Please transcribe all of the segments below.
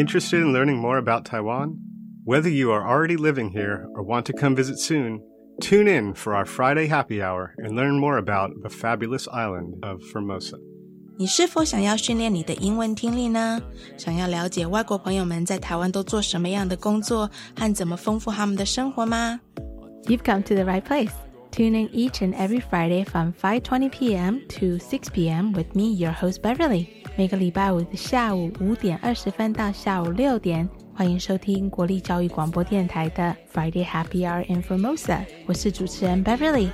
Interested in learning more about Taiwan? Whether you are already living here or want to come visit soon, tune in for our Friday happy hour and learn more about the fabulous island of Formosa. 你是否想要训练你的英文听力呢？想要了解外国朋友们在台湾都做什么样的工作和怎么丰富他们的生活吗？You've come to the right place. Tune in each and every Friday from 5:20 p.m. to 6 p.m. with me, your host Beverly. 每个礼拜五的下午五点二十分到下午六点，欢迎收听国立教育广播电台的 Friday Happy Hour Infomosa，。我是主持人 Beverly。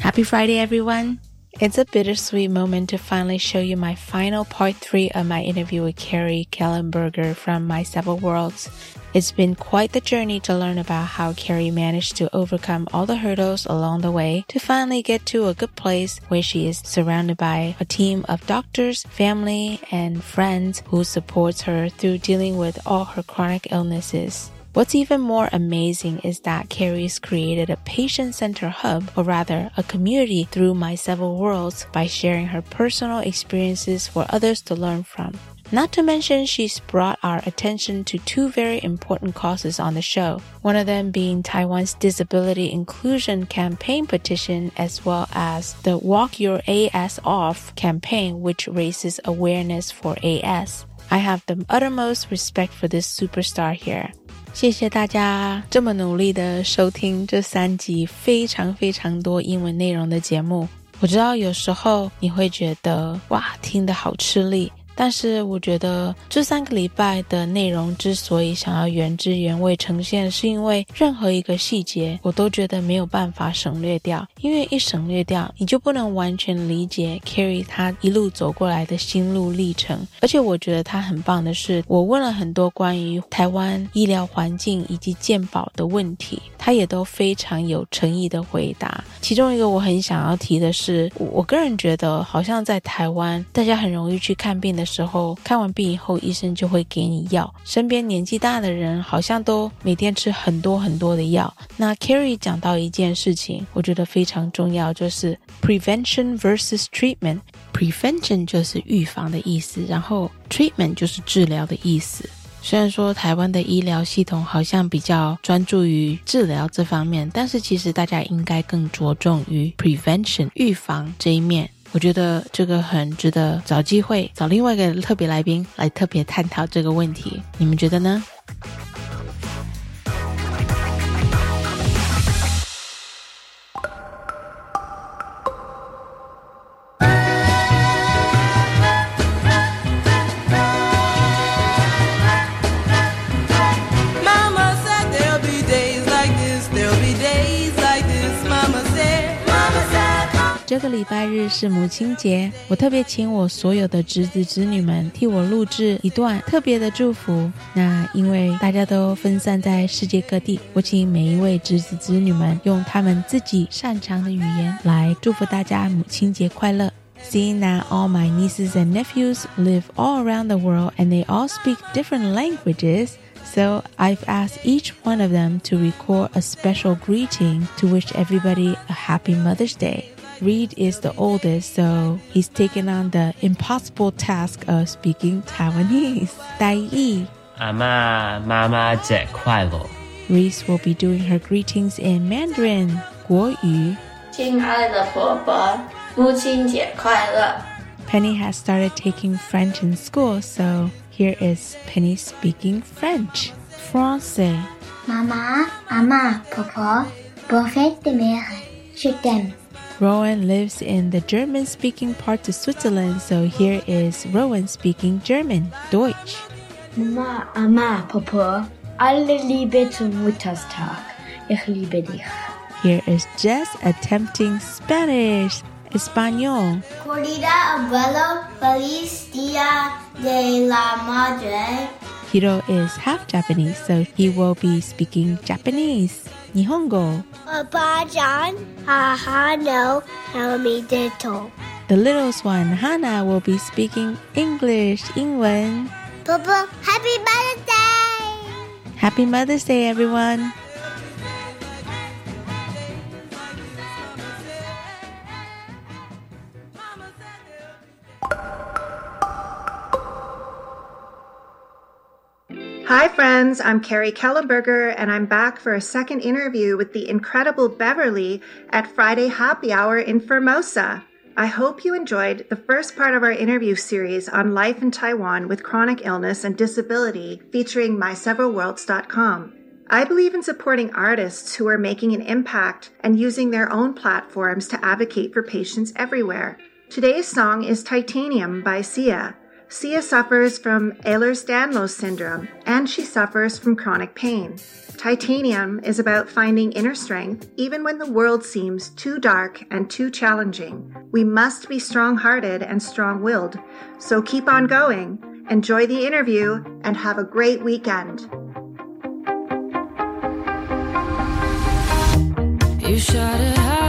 Happy Friday, everyone! It's a bittersweet moment to finally show you my final part three of my interview with Carrie Kellenberger from My Several Worlds. It's been quite the journey to learn about how Carrie managed to overcome all the hurdles along the way to finally get to a good place where she is surrounded by a team of doctors, family, and friends who supports her through dealing with all her chronic illnesses. What's even more amazing is that Carrie's created a patient center hub, or rather a community through My Several Worlds by sharing her personal experiences for others to learn from. Not to mention, she's brought our attention to two very important causes on the show. One of them being Taiwan's disability inclusion campaign petition, as well as the Walk Your AS Off campaign, which raises awareness for AS. I have the uttermost respect for this superstar here. 谢谢大家这么努力的收听这三集非常非常多英文内容的节目。我知道有时候你会觉得哇，听得好吃力。但是我觉得这三个礼拜的内容之所以想要原汁原味呈现，是因为任何一个细节我都觉得没有办法省略掉，因为一省略掉，你就不能完全理解 Carrie 他一路走过来的心路历程。而且我觉得他很棒的是，我问了很多关于台湾医疗环境以及健保的问题，他也都非常有诚意的回答。其中一个我很想要提的是，我个人觉得好像在台湾，大家很容易去看病的。时候看完病以后，医生就会给你药。身边年纪大的人好像都每天吃很多很多的药。那 Carrie 讲到一件事情，我觉得非常重要，就是 prevention versus treatment。prevention 就是预防的意思，然后 treatment 就是治疗的意思。虽然说台湾的医疗系统好像比较专注于治疗这方面，但是其实大家应该更着重于 prevention 预防这一面。我觉得这个很值得找机会找另外一个特别来宾来特别探讨这个问题，你们觉得呢？这个礼拜日是母亲节，我特别请我所有的侄子侄女们替我录制一段特别的祝福。那因为大家都分散在世界各地，我请每一位侄子侄女们用他们自己擅长的语言来祝福大家母亲节快乐。Seeing that all my nieces and nephews live all around the world and they all speak different languages, so I've asked each one of them to record a special greeting to wish everybody a happy Mother's Day. Reed is the oldest, so he's taken on the impossible task of speaking Taiwanese. Dai Reese will be doing her greetings in Mandarin, 国语.亲爱的婆婆，母亲节快乐. Penny has started taking French in school, so here is Penny speaking French. Français. Maman, maman, papa, parfait de mère, je t'aime. Rowan lives in the German speaking part of Switzerland, so here is Rowan speaking German, Deutsch. Mama, Mama, Papa, alle Liebe zum Mutterstag. Ich liebe dich. Here is Jess attempting Spanish, Espanol. Querida abuelo, feliz día de la madre. Hiro is half Japanese, so he will be speaking Japanese. Nihongo. Papa John, haha no, helmi deto. The littlest one, Hannah, will be speaking English, 英文。婆婆，Happy Mother's Day! Happy Mother's Day, everyone! Hi, friends. I'm Carrie Kellenberger, and I'm back for a second interview with the incredible Beverly at Friday Happy Hour in Formosa. I hope you enjoyed the first part of our interview series on life in Taiwan with chronic illness and disability featuring myseveralworlds.com. I believe in supporting artists who are making an impact and using their own platforms to advocate for patients everywhere. Today's song is Titanium by Sia. Sia suffers from Ehlers-Danlos syndrome, and she suffers from chronic pain. Titanium is about finding inner strength even when the world seems too dark and too challenging. We must be strong hearted and strong willed. So keep on going, enjoy the interview, and have a great weekend. You shot it out,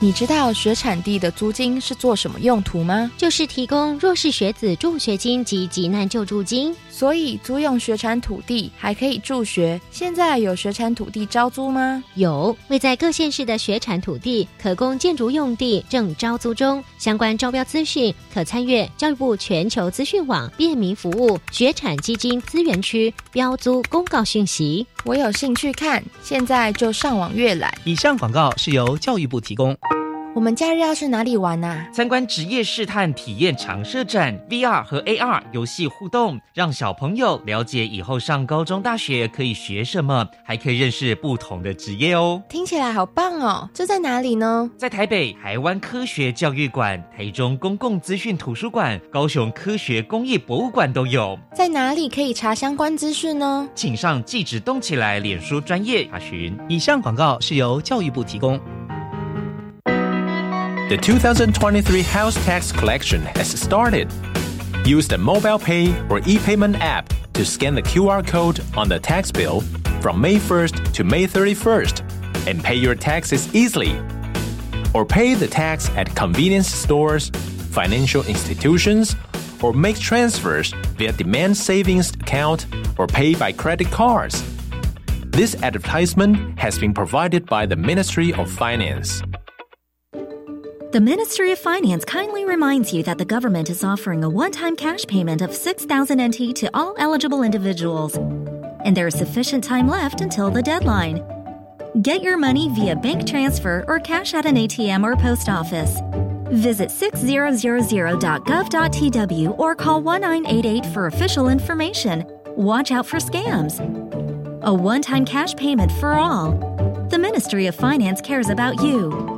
你知道学产地的租金是做什么用途吗？就是提供弱势学子助学金及急难救助金。所以租用学产土地还可以助学。现在有学产土地招租吗？有，位在各县市的学产土地可供建筑用地正招租中，相关招标资讯可参阅教育部全球资讯网便民服务学产基金资源区标租公告讯息。我有兴趣看，现在就上网阅览。以上广告是由教育部提供。我们假日要去哪里玩啊？参观职业试探体验常设展，VR 和 AR 游戏互动，让小朋友了解以后上高中、大学可以学什么，还可以认识不同的职业哦。听起来好棒哦！这在哪里呢？在台北台湾科学教育馆、台中公共资讯图书馆、高雄科学工艺博物馆都有。在哪里可以查相关资讯呢？请上“记者动起来”脸书专业查询。以上广告是由教育部提供。The 2023 house tax collection has started. Use the mobile pay or e-payment app to scan the QR code on the tax bill from May 1st to May 31st and pay your taxes easily. Or pay the tax at convenience stores, financial institutions, or make transfers via demand savings account or pay by credit cards. This advertisement has been provided by the Ministry of Finance. The Ministry of Finance kindly reminds you that the government is offering a one time cash payment of 6,000 NT to all eligible individuals, and there is sufficient time left until the deadline. Get your money via bank transfer or cash at an ATM or post office. Visit 6000.gov.tw or call 1988 for official information. Watch out for scams. A one time cash payment for all. The Ministry of Finance cares about you.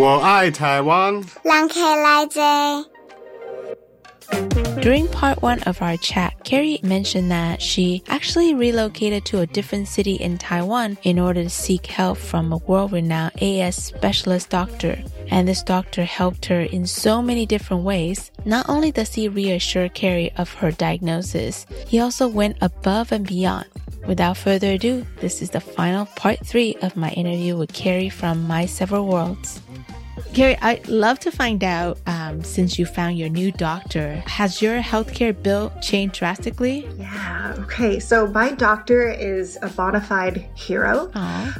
我爱台湾。 Lang Lai Jay. During part one of our chat, Carrie mentioned that she actually relocated to a different city in Taiwan in order to seek help from a world renowned AS specialist doctor. And this doctor helped her in so many different ways. Not only does he reassure Carrie of her diagnosis, he also went above and beyond. Without further ado, this is the final part three of my interview with Carrie from My Several Worlds. Carrie, I'd love to find out um, since you found your new doctor, has your healthcare bill changed drastically? Yeah. Okay. So my doctor is a bona fide hero.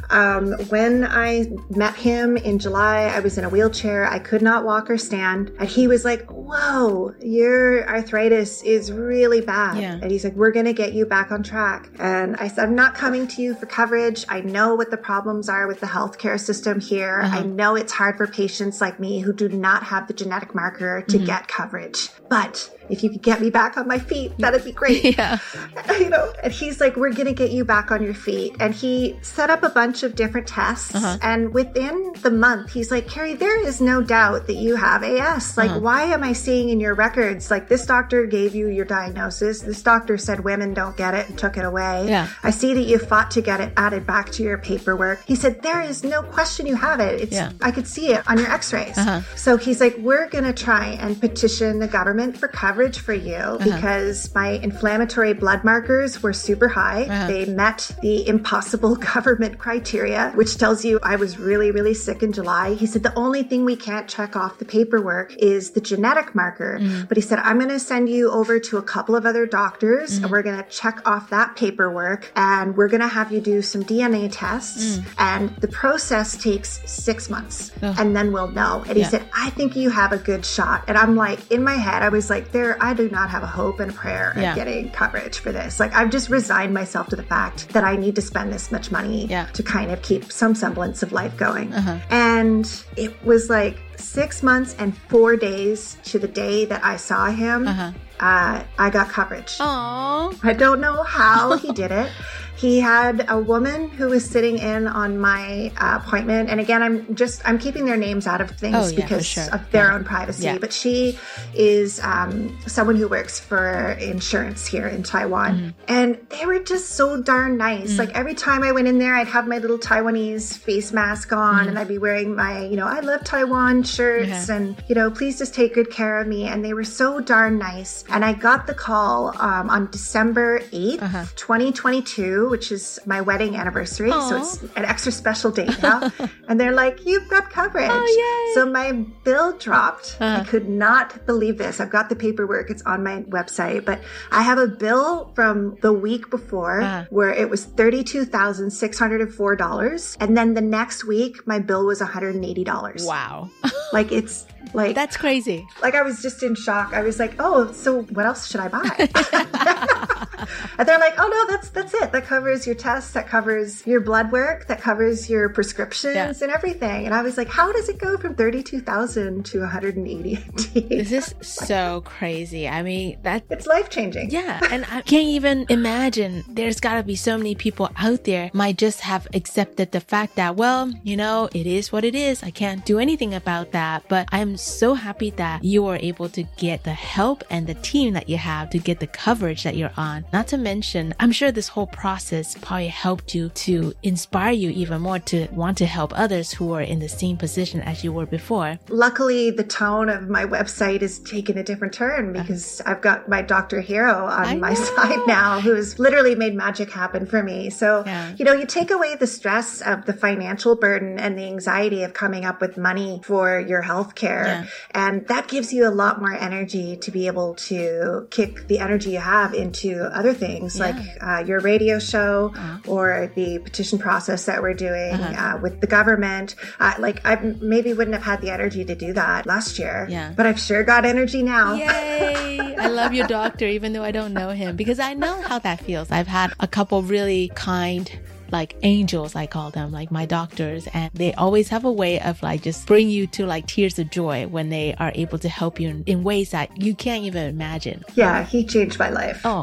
Um, when I met him in July, I was in a wheelchair. I could not walk or stand. And he was like, Whoa, your arthritis is really bad. Yeah. And he's like, We're going to get you back on track. And I said, I'm not coming to you for coverage. I know what the problems are with the healthcare system here. Uh-huh. I know it's hard for patients like me who do not have the genetic marker to Mhm. get coverage. But if you could get me back on my feet, that'd be great. Yeah. you know, and he's like, we're going to get you back on your feet. And he set up a bunch of different tests. Uh-huh. And within the month, he's like, Carrie, there is no doubt that you have AS. Like, Uh-huh. why am I seeing in your records, like, this doctor gave you your diagnosis. This doctor said women don't get it and took it away. Yeah. I see that you fought to get it added back to your paperwork. He said, there is no question you have it. It's, Yeah. I could see it on your x-rays. Uh-huh. So he's like, we're going to try and petition the government for coverage for you Uh-huh. because my inflammatory blood markers were super high. Uh-huh. They met the impossible government criteria, which tells you I was really, really sick in July. He said, the only thing we can't check off the paperwork is the genetic marker. Mhm. But he said, I'm going to send you over to a couple of other doctors Mhm. and we're going to check off that paperwork and we're going to have you do some DNA tests. Mm. And the process takes six months Ugh. and then we'll know. And he Yeah. said, I think you have a good shot. And I'm like, in my head, I was like, there there, I do not have a hope and a prayer Yeah. of getting coverage for this. Like, I've just resigned myself to the fact that I need to spend this much money Yeah. to kind of keep some semblance of life going. Uh-huh. And it was like six months and four days to the day that I saw him. Uh-huh. Uh, I got coverage. Aww. I don't know how he did it. He had a woman who was sitting in on my uh, appointment, and again, I'm just I'm keeping their names out of things Oh, yeah, because sure. of their Yeah. own privacy. Yeah. But she is um, someone who works for insurance here in Taiwan, Mm-hmm. and they were just so darn nice. Mm. Like every time I went in there, I'd have my little Taiwanese face mask on, Mm. and I'd be wearing my you know I love Taiwan shirts, and you know please just take good care of me. And they were so darn nice. And I got the call um, on December 8th, Uh-huh. 2022, which is my wedding anniversary. So it's an extra special date now. and they're like, you've got coverage. Oh, So my bill dropped. I Uh-huh. could not believe this. I've got the paperwork. It's on my website, but I have a bill from the week before Uh-huh. where it was $32,604. And then the next week, my bill was $180. Wow. Like it's like, That's crazy. like I was just in shock. I was like, "Oh, so what else should I buy?" and they're like, "Oh no, that's that's it. That covers your tests. That covers your blood work. That covers your prescriptions Yeah. and everything." And I was like, "How does it go from thirty-two thousand to one hundred and eighty? This is so crazy. I mean, that It's life changing." Yeah, and I can't even imagine there's gotta be so many people out there might just have accepted the fact that, well, you know, it is what it is. I can't do anything about that. But I'm so happy that you were able to get the help and the team that you have to get the coverage that you're on. Not to mention, I'm sure this whole process probably helped you to inspire you even more to want to help others who are in the same position as you were before. Luckily, the tone of my website has taken a different turn uh-huh. because I've got my Dr. Hero on I my know. side now who's literally made magic happen for me. So, Yeah. you know, you take away the stress of the financial burden and the anxiety of coming up with money for your health care. Yeah. And that gives you a lot more energy to be able to kick the energy you have into other things like uh, your radio show or the petition process that we're doing Uh-huh. uh, with the government. Uh, like I maybe wouldn't have had the energy to do that last year, Yeah. but I've sure got energy now. Yay! I love your doctor, even though I don't know him, because I know how that feels. I've had a couple really kind, like angels, I call them, like my doctors, and they always have a way of like just bring you to like tears of joy when they are able to help you in, in ways that you can't even imagine. Yeah, he changed my life. Oh,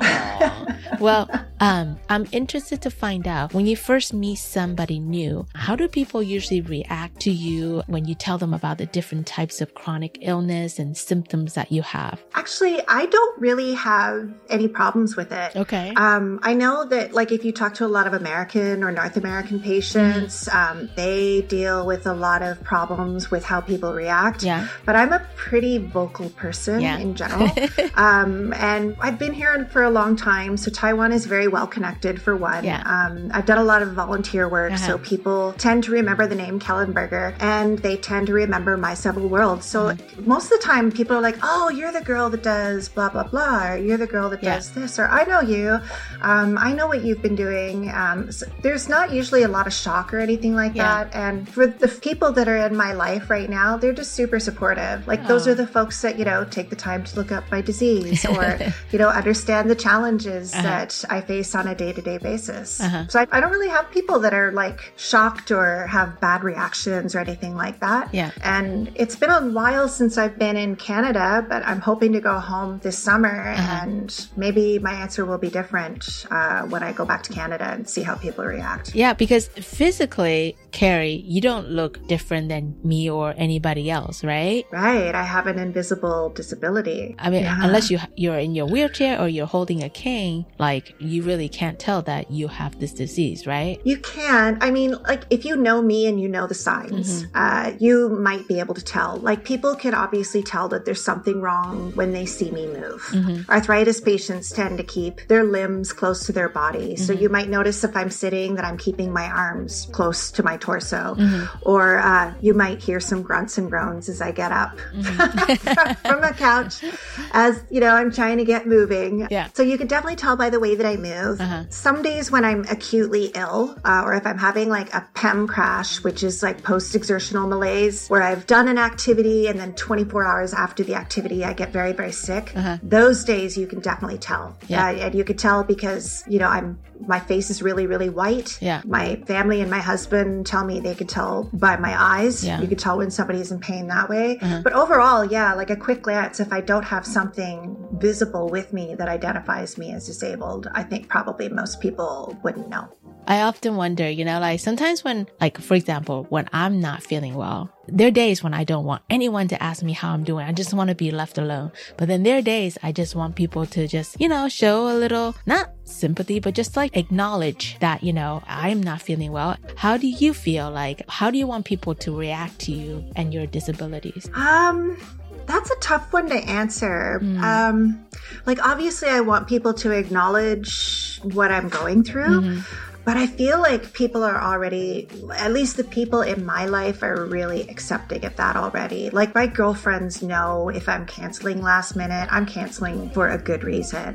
well, um, I'm interested to find out when you first meet somebody new, how do people usually react to you when you tell them about the different types of chronic illness and symptoms that you have? Actually, I don't really have any problems with it. Okay. Um, I know that, like, if you talk to a lot of American or North American patients, Mm-hmm. um, they deal with a lot of problems with how people react. Yeah. But I'm a pretty vocal person Yeah. in general. um, and I've been here for a long time. So Taiwan is very well connected, for one. Yeah. Um, I've done a lot of volunteer work. Uh-huh. So people tend to remember the name Kellenberger and they tend to remember My Several Worlds. So Mm-hmm. most of the time, people are like, oh, you're the girl that does blah, blah, blah. Or you're the girl that Yeah. does this. Or I know you. Um, I know what you've been doing. Um, so there's not usually a lot of shock or anything like Yeah. that. And for the people that are in my life right now, they're just super supportive. Like those are the folks that, you know, take the time to look up my disease or, you know, understand the challenges Uh-huh. that I face on a day to day basis. Uh-huh. So I, I don't really have people that are like shocked or have bad reactions or anything like that. Yeah. And it's been a while since I've been in Canada, but I'm hoping to go home this summer Uh-huh. and maybe my answer will be different uh, when I go back to Canada and see how people react. Yeah, because physically, Carrie, you don't look different than me or anybody else, right? Right. I have an invisible disability. I mean, Yeah. unless you you're in your wheelchair or you're holding a cane, like you really can't tell that you have this disease, right? You can. I mean, like, if you know me and you know the signs, mm-hmm. uh, you might be able to tell. Like, people can obviously tell that there's something wrong when they see me move. Mm-hmm. Arthritis patients tend to keep their limbs close to their body. So mm-hmm. you might notice if I'm sitting that I'm keeping my arms close to my torso. Or uh, you might hear some grunts and groans as I get up from the couch as, you know, I'm trying to get moving. Yeah. So you can definitely tell by the way that I move. Uh-huh. Some days when I'm acutely ill, uh, or if I'm having like a PEM crash, which is like post exertional malaise, where I've done an activity and then 24 hours after the activity, I get very, very sick. Uh-huh. Those days you can definitely tell. Yeah. Uh, and you could tell because, you know, I'm, my face is really, really white. Yeah. My family and my husband tell me they could tell by my eyes. Yeah. You could tell when somebody's in pain that way. Uh-huh. But overall, yeah, like a quick glance, if I don't have something visible with me that identifies me as disabled, I think probably most people wouldn't know. I often wonder, you know, like sometimes when, like, for example, when I'm not feeling well, there are days when I don't want anyone to ask me how I'm doing. I just want to be left alone. But then there are days I just want people to just, you know, show a little, not sympathy, but just like acknowledge that, you know, I'm not feeling well. How do you feel? Like, how do you want people to react to you and your disabilities? Um, that's a tough one to answer. Um, like obviously, I want people to acknowledge what I'm going through. But I feel like people are already, at least the people in my life are really accepting of that already. Like my girlfriends know if I'm canceling last minute, I'm canceling for a good reason.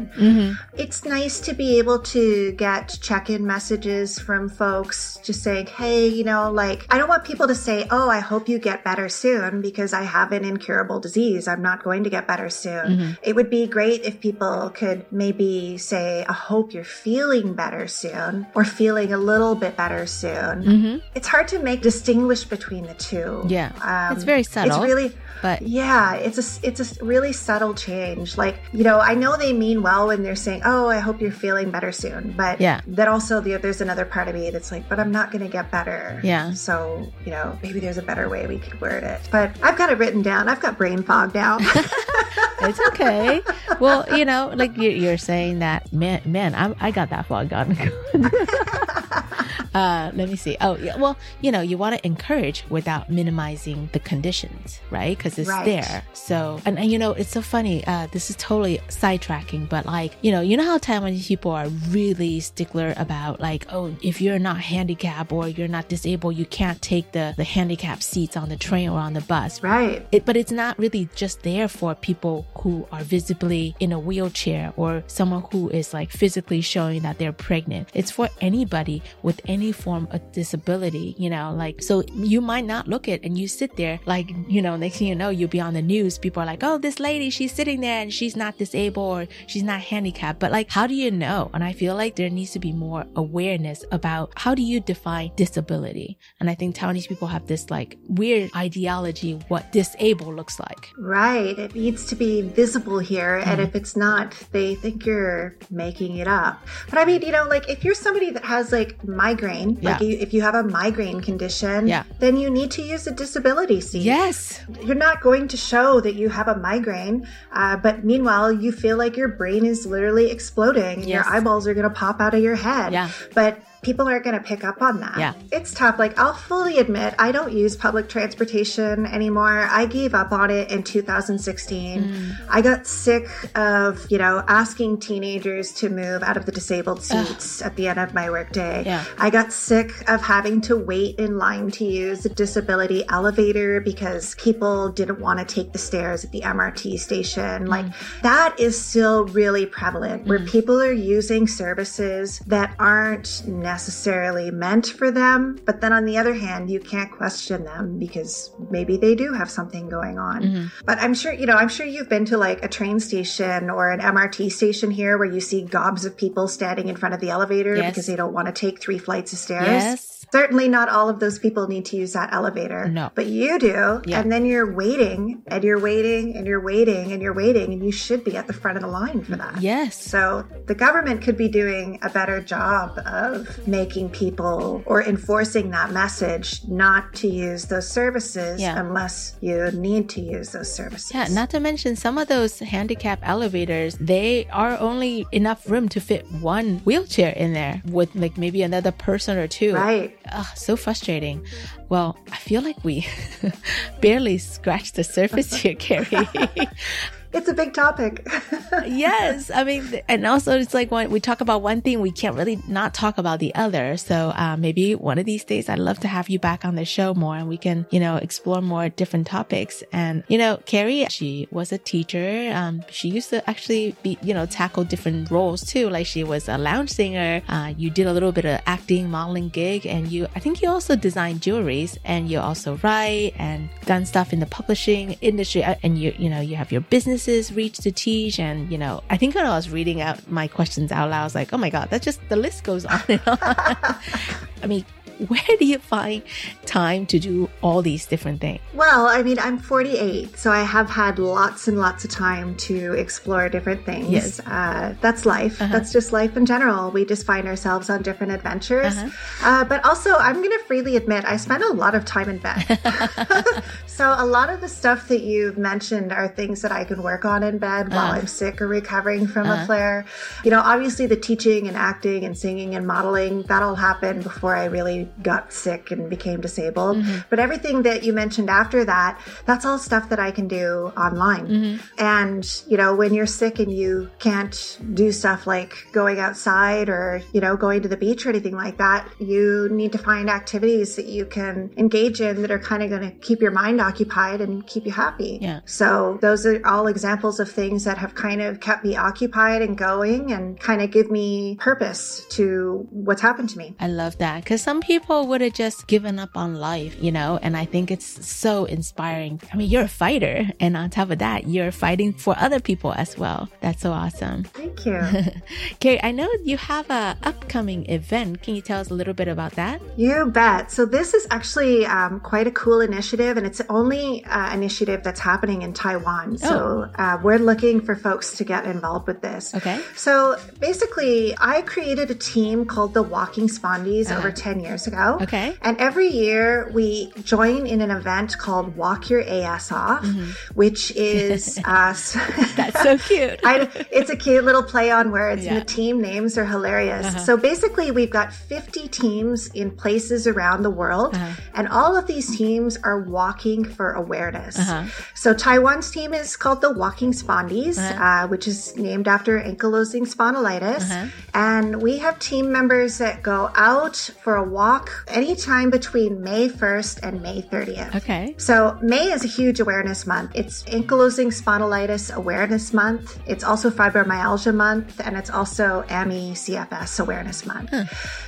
It's nice to be able to get check in messages from folks just saying, hey, you know, like, I don't want people to say, oh, I hope you get better soon because I have an incurable disease. I'm not going to get better soon. Mhm. It would be great if people could maybe say, I hope you're feeling better soon or feeling a little bit better soon. Mhm. It's hard to make distinguish between the two. Yeah. Um, It's very subtle, It's really, but- yeah, it's a it's a really subtle change. Like you know, I know they mean well when they're saying, "Oh, I hope you're feeling better soon," but Yeah. that also the, there's another part of me that's like, "But I'm not going to get better." Yeah. So you know, maybe there's a better way we could word it. But I've got it written down. I've got brain fog now. It's okay. well, you know, like you're, you're saying that, man, man, I'm, I got that fog on. uh, let me see. Oh, yeah. Well, you know, you want to encourage without minimizing the conditions, right? Because it's Right. there. So, and, and you know, it's so funny. Uh, this is totally sidetracking, but like, you know, you know how Taiwanese people are really stickler about like, oh, if you're not handicapped or you're not disabled, you can't take the the handicapped seats on the train or on the bus. Right. It, but it's not really just there for people who are visibly in a wheelchair or someone who is like physically showing that they're pregnant. It's for anybody with any form of disability, you know, like, so you might not look it and you sit there like, you know, next thing you know, you'll be on the news. People are like, oh, this lady, she's sitting there and she's not disabled or she's not handicapped. But like, how do you know? And I feel like there needs to be more awareness about how do you define disability? And I think Taiwanese people have this like weird ideology what disabled looks like. Right. It needs to be visible here. And Mm. if it's not, they think you're making it up. But I mean, you know, like if you're somebody that has like migraine, like Yeah. you, if you have a migraine condition, Yeah. then you need to use a disability seat. Yes. You're not going to show that you have a migraine, uh, but meanwhile, you feel like your brain is literally exploding and your eyeballs are going to pop out of your head. Yeah. But people aren't going to pick up on that. Yeah. It's tough. Like, I'll fully admit, I don't use public transportation anymore. I gave up on it in 2016. Mm. I got sick of, you know, asking teenagers to move out of the disabled seats at the end of my workday. Yeah. I got sick of having to wait in line to use a disability elevator because people didn't want to take the stairs at the MRT station. Like, that is still really prevalent where people are using services that aren't necessarily meant for them. But then on the other hand, you can't question them because maybe they do have something going on. Mm-hmm. But I'm sure, you know, I'm sure you've been to like a train station or an MRT station here where you see gobs of people standing in front of the elevator Yes. because they don't want to take three flights of stairs. Yes. Certainly not all of those people need to use that elevator. No. But you do. Yeah. And then you're waiting and you're waiting and you're waiting and you're waiting and you should be at the front of the line for that. Yes. So the government could be doing a better job of making people or enforcing that message not to use those services Yeah. unless you need to use those services. Yeah, not to mention some of those handicap elevators, they are only enough room to fit one wheelchair in there with like maybe another person or two. Right. Ugh, so frustrating. Well, I feel like we barely scratched the surface here, Carrie. It's a big topic. yes. I mean, and also it's like when we talk about one thing, we can't really not talk about the other. So, uh, maybe one of these days I'd love to have you back on the show more and we can, you know, explore more different topics. And, you know, Carrie, she was a teacher. Um, she used to actually be, you know, tackle different roles too. Like she was a lounge singer. Uh, you did a little bit of acting, modeling gig, and you, I think you also designed jewelries and you also write and done stuff in the publishing industry. Uh, And you, you know, you have your businesses reach to teach. And, you know, I think when I was reading out my questions out loud, I was like, oh my God, that's just the list goes on and on. I mean, where do you find time to do all these different things? Well, I mean, I'm 48, so I have had lots and lots of time to explore different things. Yes. Uh, that's life. Uh-huh. That's just life in general. We just find ourselves on different adventures. Uh-huh. Uh, but also, I'm going to freely admit, I spend a lot of time in bed. so a lot of the stuff that you've mentioned are things that I can work on in bed while Uh-huh. I'm sick or recovering from Uh-huh. a flare. You know, obviously the teaching and acting and singing and modeling, that'll happen before I really got sick and became disabled. Mm-hmm. But everything that you mentioned after that, that's all stuff that I can do online. Mm-hmm. And, you know, when you're sick and you can't do stuff like going outside or, you know, going to the beach or anything like that, you need to find activities that you can engage in that are kind of going to keep your mind occupied and keep you happy. Yeah. So those are all examples of things that have kind of kept me occupied and going and kind of give me purpose to what's happened to me. I love that because some people would have just given up on life, you know, and I think it's so inspiring. I mean, you're a fighter, and on top of that, you're fighting for other people as well. That's so awesome. Thank you. Carrie, I know you have a upcoming event. Can you tell us a little bit about that? You bet. So this is actually um, quite a cool initiative, and it's the only uh, initiative that's happening in Taiwan. So uh, we're looking for folks to get involved with this. Okay. So basically, I created a team called the Walking Spondies Uh-huh. over 10 years ago. Okay. And every year we join in an event called Walk Your AS Off, which is uh, That's so cute. I, it's a cute little play on words, and Yeah. the team names are hilarious. Uh-huh. So basically, we've got 50 teams in places around the world, Uh-huh. and all of these teams are walking for awareness. Uh-huh. So Taiwan's team is called the Walking Spondies, Uh-huh. uh, which is named after ankylosing spondylitis. Uh-huh. And we have team members that go out for a walk anytime between May 1st and May 30th. Okay. So May is a huge awareness month. It's ankylosing spondylitis awareness month. It's also fibromyalgia month, and it's also ME CFS awareness month.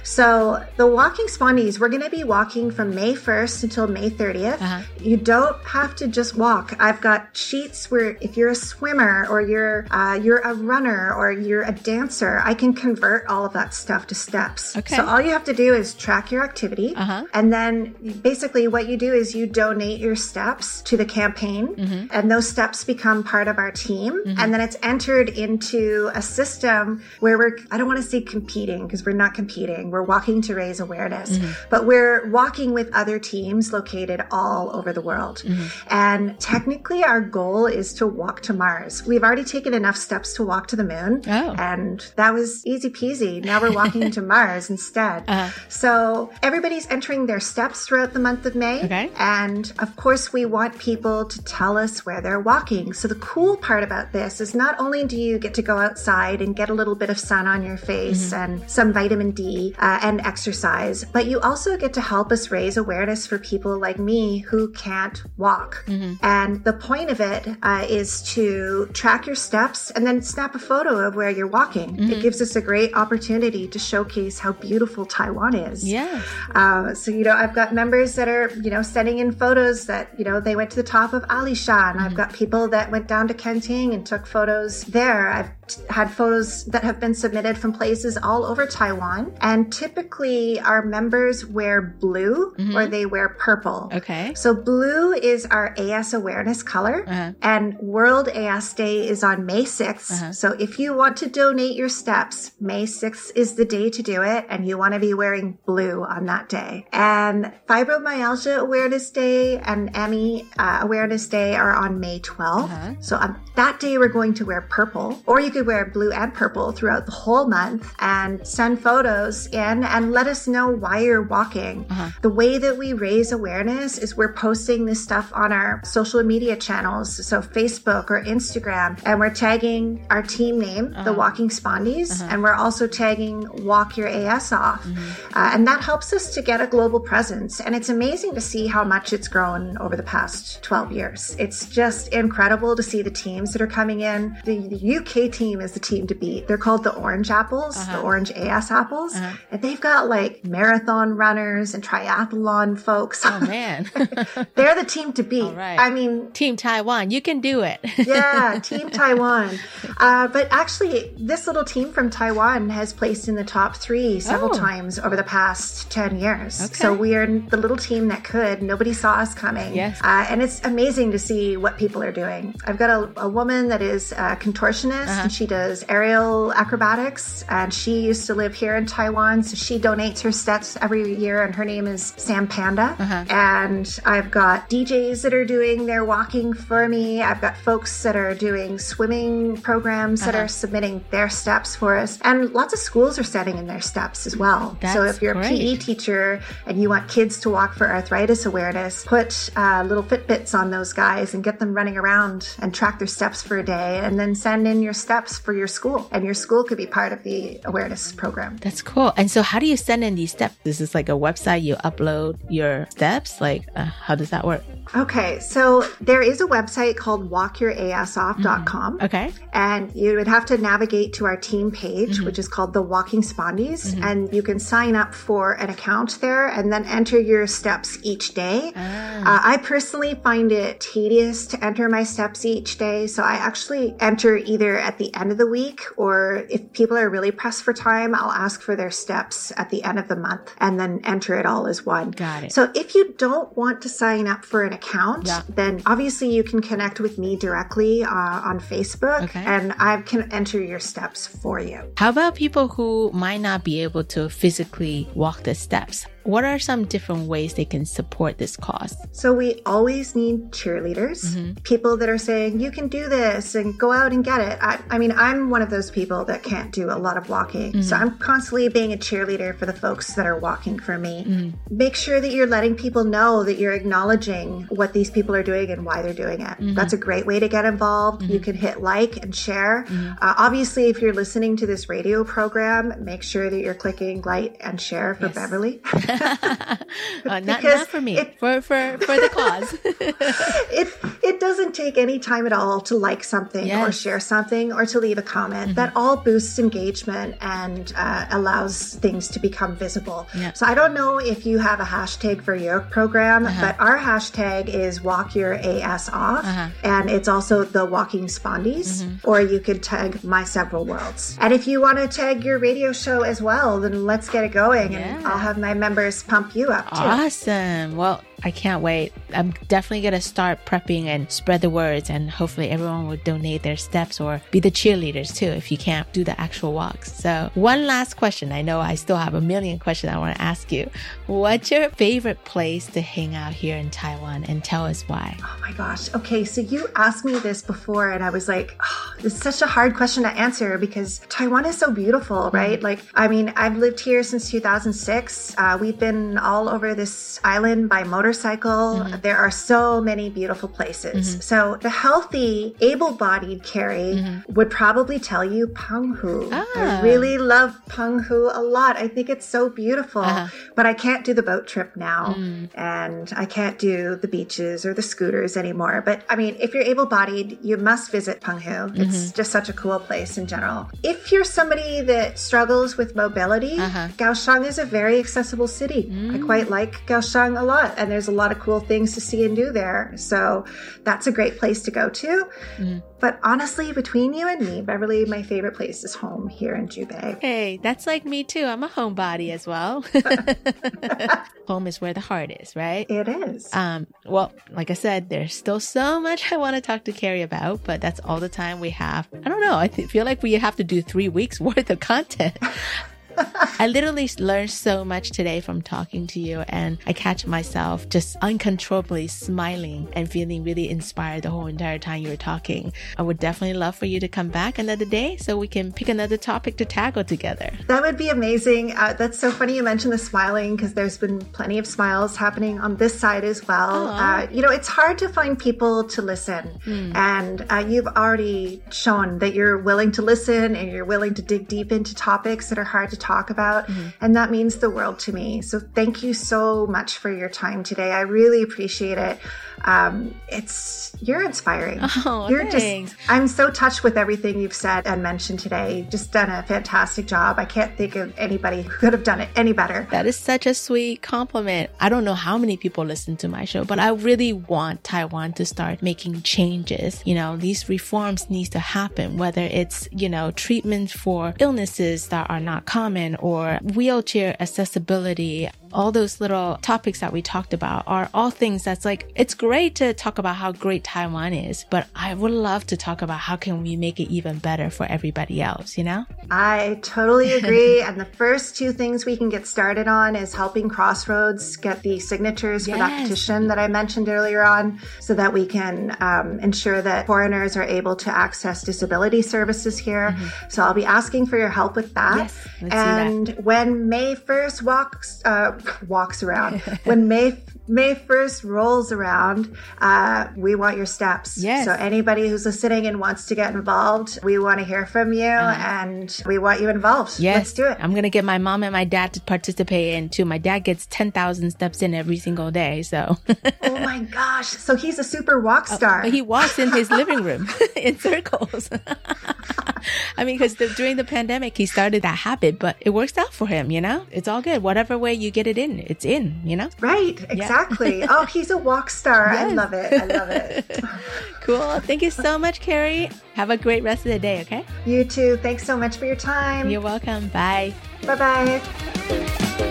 So the walking spondies, we're going to be walking from May 1st until May 30th. Uh-huh. You don't have to just walk. I've got sheets where if you're a swimmer or you're uh, you're a runner or you're a dancer, I can convert all of that stuff to steps. Okay. So all you have to do is track your activity, Uh-huh. and then basically what you do is you donate your steps to the campaign, Mm-hmm. and those steps become part of our team, and then it's entered into a system where we're I don't want to say competing because we're not competing. We're walking to raise awareness, Mm-hmm. but we're walking with other teams located all over the world. Mm-hmm. And technically, our goal is to walk to Mars. We've already taken enough steps to walk to the moon, Oh. and that was easy peasy. Now we're walking to Mars instead. Uh-huh. So everybody's entering their steps throughout the month of May. Okay. And of course, we want people to tell us where they're walking. So the cool part about this is not only do you get to go outside and get a little bit of sun on your face and some vitamin D uh, and exercise, but you also get to help us raise awareness for people like me who can't walk. And the point of it uh, is to track your steps and then snap a photo of where you're walking. It gives us a great opportunity to showcase how beautiful Taiwan is. Yes. Uh, so, you know, I've got members that are, you know, sending in photos that, you know, they went to the top of Alishan. I've got people that went down to Kenting and took photos there. I've t- had photos that have been submitted from places all over Taiwan. And typically our members wear blue or they wear purple. Okay. So blue is our AS awareness color Uh-huh. and World AS Day is on May 6th. Uh-huh. So if you want to donate your steps, May 6th is the day to do it and you want to be wearing blue on that day. And Fibromyalgia Awareness Day and ME uh, Awareness Day are on May 12th. Uh-huh. So on that day, we're going to wear purple, or you could wear blue and purple throughout the whole month and send photos in and let us know why you're walking. Uh-huh. The way that we raise awareness is we're posting this stuff on our social media channels, so Facebook or Instagram, and we're tagging our team name, the uh-huh. Walking Spondies, and we're also tagging Walk Your AS Off. Mm-hmm. Uh, and that helps us to get a global presence. And it's amazing to see how much it's grown over the past 12 years. It's just incredible to see the teams that are coming in. The, the UK team is the team to beat. They're called the Orange Apples, the Orange AS Apples. And they've got like marathon runners and triathlon folks. Oh man. They're the team to beat. right. I mean, Team Taiwan, you can do it. yeah, Team Taiwan. Uh, but actually, this little team from Taiwan has placed in the top three several Oh. times over the past 10 years. Okay. So we are the little team that could. Nobody saw us coming. Yes. Uh, and it's amazing to see what people are doing. I've got a, a woman that is a contortionist Uh-huh. and she does aerial acrobatics. And she used to live here in Taiwan. So she donates her steps every year. And her name is Sam Panda. Uh-huh. And I've got DJs that are doing their walking for me. I've got folks that are doing swimming programs that Uh-huh. are submitting their steps for us. And lots of schools are setting in their steps as well. so if you're great. a PE teacher and you want kids to walk for arthritis awareness, put uh, little Fitbits on those guys and get them running around and track their steps for a day and then send in your steps for your school. And your school could be part of the awareness program. That's cool. And so, how do you send in these steps? This is like a website you upload your steps. Like, uh, how does that work? Okay, so there is a website called walkyourasoff.com. Okay. And you would have to navigate to our team page, Mm-hmm. which is called the Walking Spondies. And you can sign up for an account there and then enter your steps each day. Ah. Uh, I personally find it tedious to enter my steps each day. So I actually enter either at the end of the week or if people are really pressed for time, I'll ask for their steps at the end of the month and then enter it all as one. Got it. So if you don't want to sign up for an account, Yeah. then obviously you can connect with me directly uh, on Facebook Okay. and I can enter your steps for you. How about people who might not be able to physically walk the steps? What are some different ways they can support this cause? So we always need cheerleaders, mm-hmm. people that are saying, you can do this and go out and get it. I, I mean, I'm one of those people that can't do a lot of walking. So mm-hmm. I'm constantly being a cheerleader for the folks that are walking for me. Mm-hmm. Make sure that you're letting people know that you're acknowledging what these people are doing and why they're doing it. That's a great way to get involved. You can hit like and share. Uh, obviously, if you're listening to this radio program, make sure that you're clicking like and share for Beverly. Uh, not, not for me, for, for, for the cause. it it doesn't take any time at all to like something or share something or to leave a comment. That all boosts engagement and uh, allows things to become visible. Yeah. So I don't know if you have a hashtag for your program, but our hashtag is Walk Your AS Off, Uh-huh. and it's also the Walking Spondies. Or you could tag My Several Worlds. And if you want to tag your radio show as well, then let's get it going, and I'll have my members pump you up too. Awesome. Well, I can't wait. I'm definitely going to start prepping and spread the words, and hopefully, everyone will donate their steps or be the cheerleaders too if you can't do the actual walks. So, one last question. I know I still have a million questions I want to ask you. What's your favorite place to hang out here in Taiwan and tell us why? Oh my gosh. Okay, so you asked me this before, and I was like, oh, this is such a hard question to answer because Taiwan is so beautiful, right? Like, I mean, I've lived here since 2006. Uh, we've been all over this island by motorcycle. Mm-hmm. There are so many beautiful places. Mm-hmm. So, the healthy, able bodied Carrie mm-hmm. would probably tell you Penghu. I Ah. really love Penghu a lot. I think it's so beautiful, Uh-huh. but I can't do the boat trip now mm. and I can't do the beaches or the scooters anymore. But I mean, if you're able bodied, you must visit Penghu. It's just such a cool place in general. If you're somebody that struggles with mobility, uh-huh. Kaohsiung is a very accessible city. I mm. quite like Kaohsiung a lot, and there's a lot of cool things to see and do there. So that's a great place to go to. But honestly, between you and me, Beverly, my favorite place is home here in Jubei. Hey, that's like me too. I'm a homebody as well. Home is where the heart is, right? It is. Um, well, like I said, there's still so much I want to talk to Carrie about, but that's all the time we have. I don't know. I feel like we have to do three weeks worth of content. I literally learned so much today from talking to you, and I catch myself just uncontrollably smiling and feeling really inspired the whole entire time you were talking. I would definitely love for you to come back another day so we can pick another topic to tackle together. That would be amazing. Uh, that's so funny you mentioned the smiling because there's been plenty of smiles happening on this side as well. Uh, you know, it's hard to find people to listen, and uh, you've already shown that you're willing to listen and you're willing to dig deep into topics that are hard to talk about, and that means the world to me. So thank you so much for your time today. I really appreciate it. Um, it's you're inspiring. Oh, you're thanks. just I'm so touched with everything you've said and mentioned today. You've just done a fantastic job. I can't think of anybody who could have done it any better. That is such a sweet compliment. I don't know how many people listen to my show, but I really want Taiwan to start making changes. You know, these reforms needs to happen, whether it's, you know, treatment for illnesses that are not common or wheelchair accessibility. All those little topics that we talked about are all things that's like, it's great to talk about how great Taiwan is, but I would love to talk about how can we make it even better for everybody else, you know? I totally agree. and the first two things we can get started on is helping Crossroads get the signatures for that petition that I mentioned earlier on so that we can um, ensure that foreigners are able to access disability services here. So I'll be asking for your help with that. Mm-hmm. Yes, do that. and when May 1st walks, uh, walks around, when May May 1st rolls around, uh, we want your steps. Yes. So anybody who's listening and wants to get involved, we want to hear from you and we want you involved. Uh-huh. Yes. Let's do it. I'm going to get my mom and my dad to participate in too. My dad gets 10,000 steps in every single day. So oh my gosh. So he's a super walk star. he walks in his living room in circles. I mean, because during the pandemic, he started that habit, but it works out for him, you know? It's all good. Whatever way you get it in, it's in, you know? Right, exactly. oh, he's a walk star. I love it. I love it. Cool. Thank you so much, Carrie. Have a great rest of the day, okay? You too. Thanks so much for your time. You're welcome. Bye. Bye bye.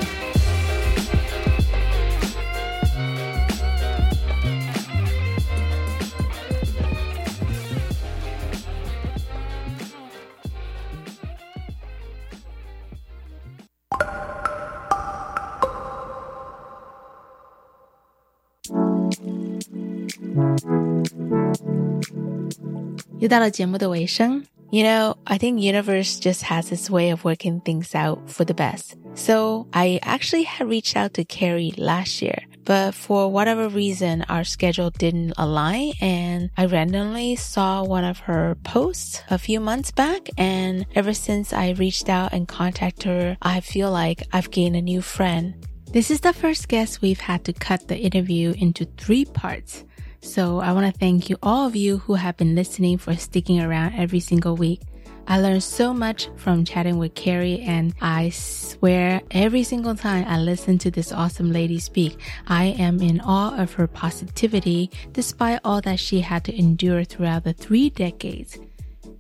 You know, I think universe just has its way of working things out for the best. So I actually had reached out to Carrie last year, but for whatever reason, our schedule didn't align and I randomly saw one of her posts a few months back. And ever since I reached out and contacted her, I feel like I've gained a new friend. This is the first guest we've had to cut the interview into three parts. So I want to thank you, all of you who have been listening for sticking around every single week. I learned so much from chatting with Carrie and I swear every single time I listen to this awesome lady speak, I am in awe of her positivity despite all that she had to endure throughout the three decades.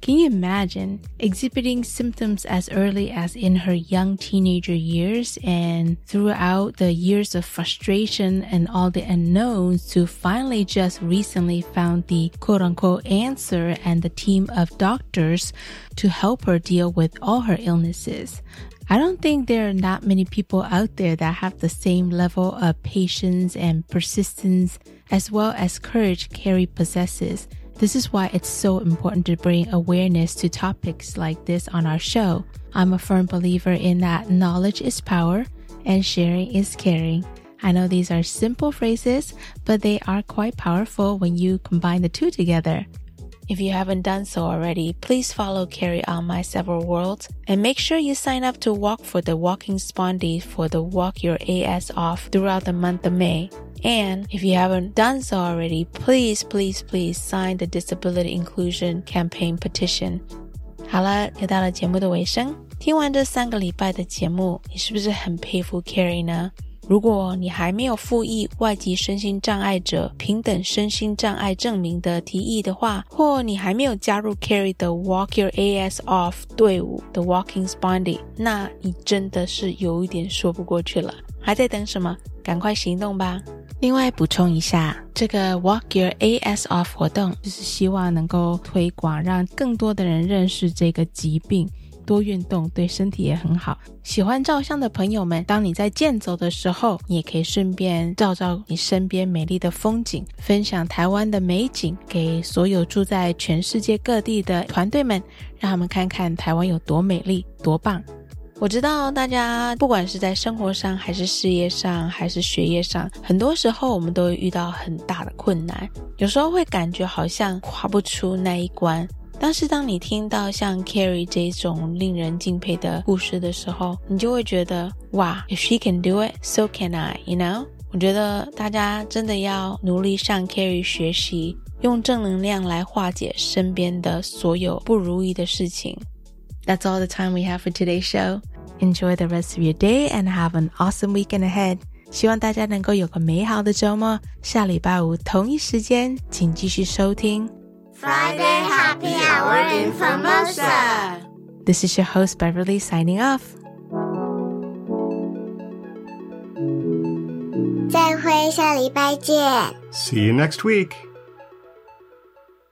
Can you imagine exhibiting symptoms as early as in her young teenager years and throughout the years of frustration and all the unknowns to finally just recently found the quote unquote answer and the team of doctors to help her deal with all her illnesses? I don't think there are not many people out there that have the same level of patience and persistence as well as courage Carrie possesses. This is why it's so important to bring awareness to topics like this on our show. I'm a firm believer in that knowledge is power and sharing is caring. I know these are simple phrases, but they are quite powerful when you combine the two together. If you haven't done so already, please follow Carrie on My Several Worlds and make sure you sign up to walk for the Walking Spondy for the Walk Your AS Off throughout the month of May. And if you haven't done so already, please, please, please sign the Disability Inclusion Campaign petition. 好了，又到了节目的尾声。听完这三个礼拜的节目，你是不是很佩服 Carrie 呢？如果你还没有复议外籍身心障碍者平等身心障碍证明的提议的话，或你还没有加入 Carrie 的 Walk Your AS Off 队伍的 Walking Spondy，那你真的是有一点说不过去了。还在等什么？赶快行动吧！ 另外补充一下，这个 Walk Your AS Off 活动就是希望能够推广，让更多的人认识这个疾病。多运动对身体也很好。喜欢照相的朋友们，当你在健走的时候，你也可以顺便照照你身边美丽的风景，分享台湾的美景给所有住在全世界各地的团队们，让他们看看台湾有多美丽、多棒。我知道大家不管是在生活上，还是事业上，还是学业上，很多时候我们都会遇到很大的困难，有时候会感觉好像跨不出那一关。但是当你听到像 Carrie 这种令人敬佩的故事的时候，你就会觉得哇，If she can do it, so can I. You know？我觉得大家真的要努力向 Carrie 学习，用正能量来化解身边的所有不如意的事情。That's all the time we have for today's show. Enjoy the rest of your day and have an awesome weekend ahead. 希望大家能够有个美好的周末。下礼拜五同一时间，请继续收听 Friday Happy Hour in Formosa. This is your host Beverly signing off. 再会，下礼拜见。 See you next week.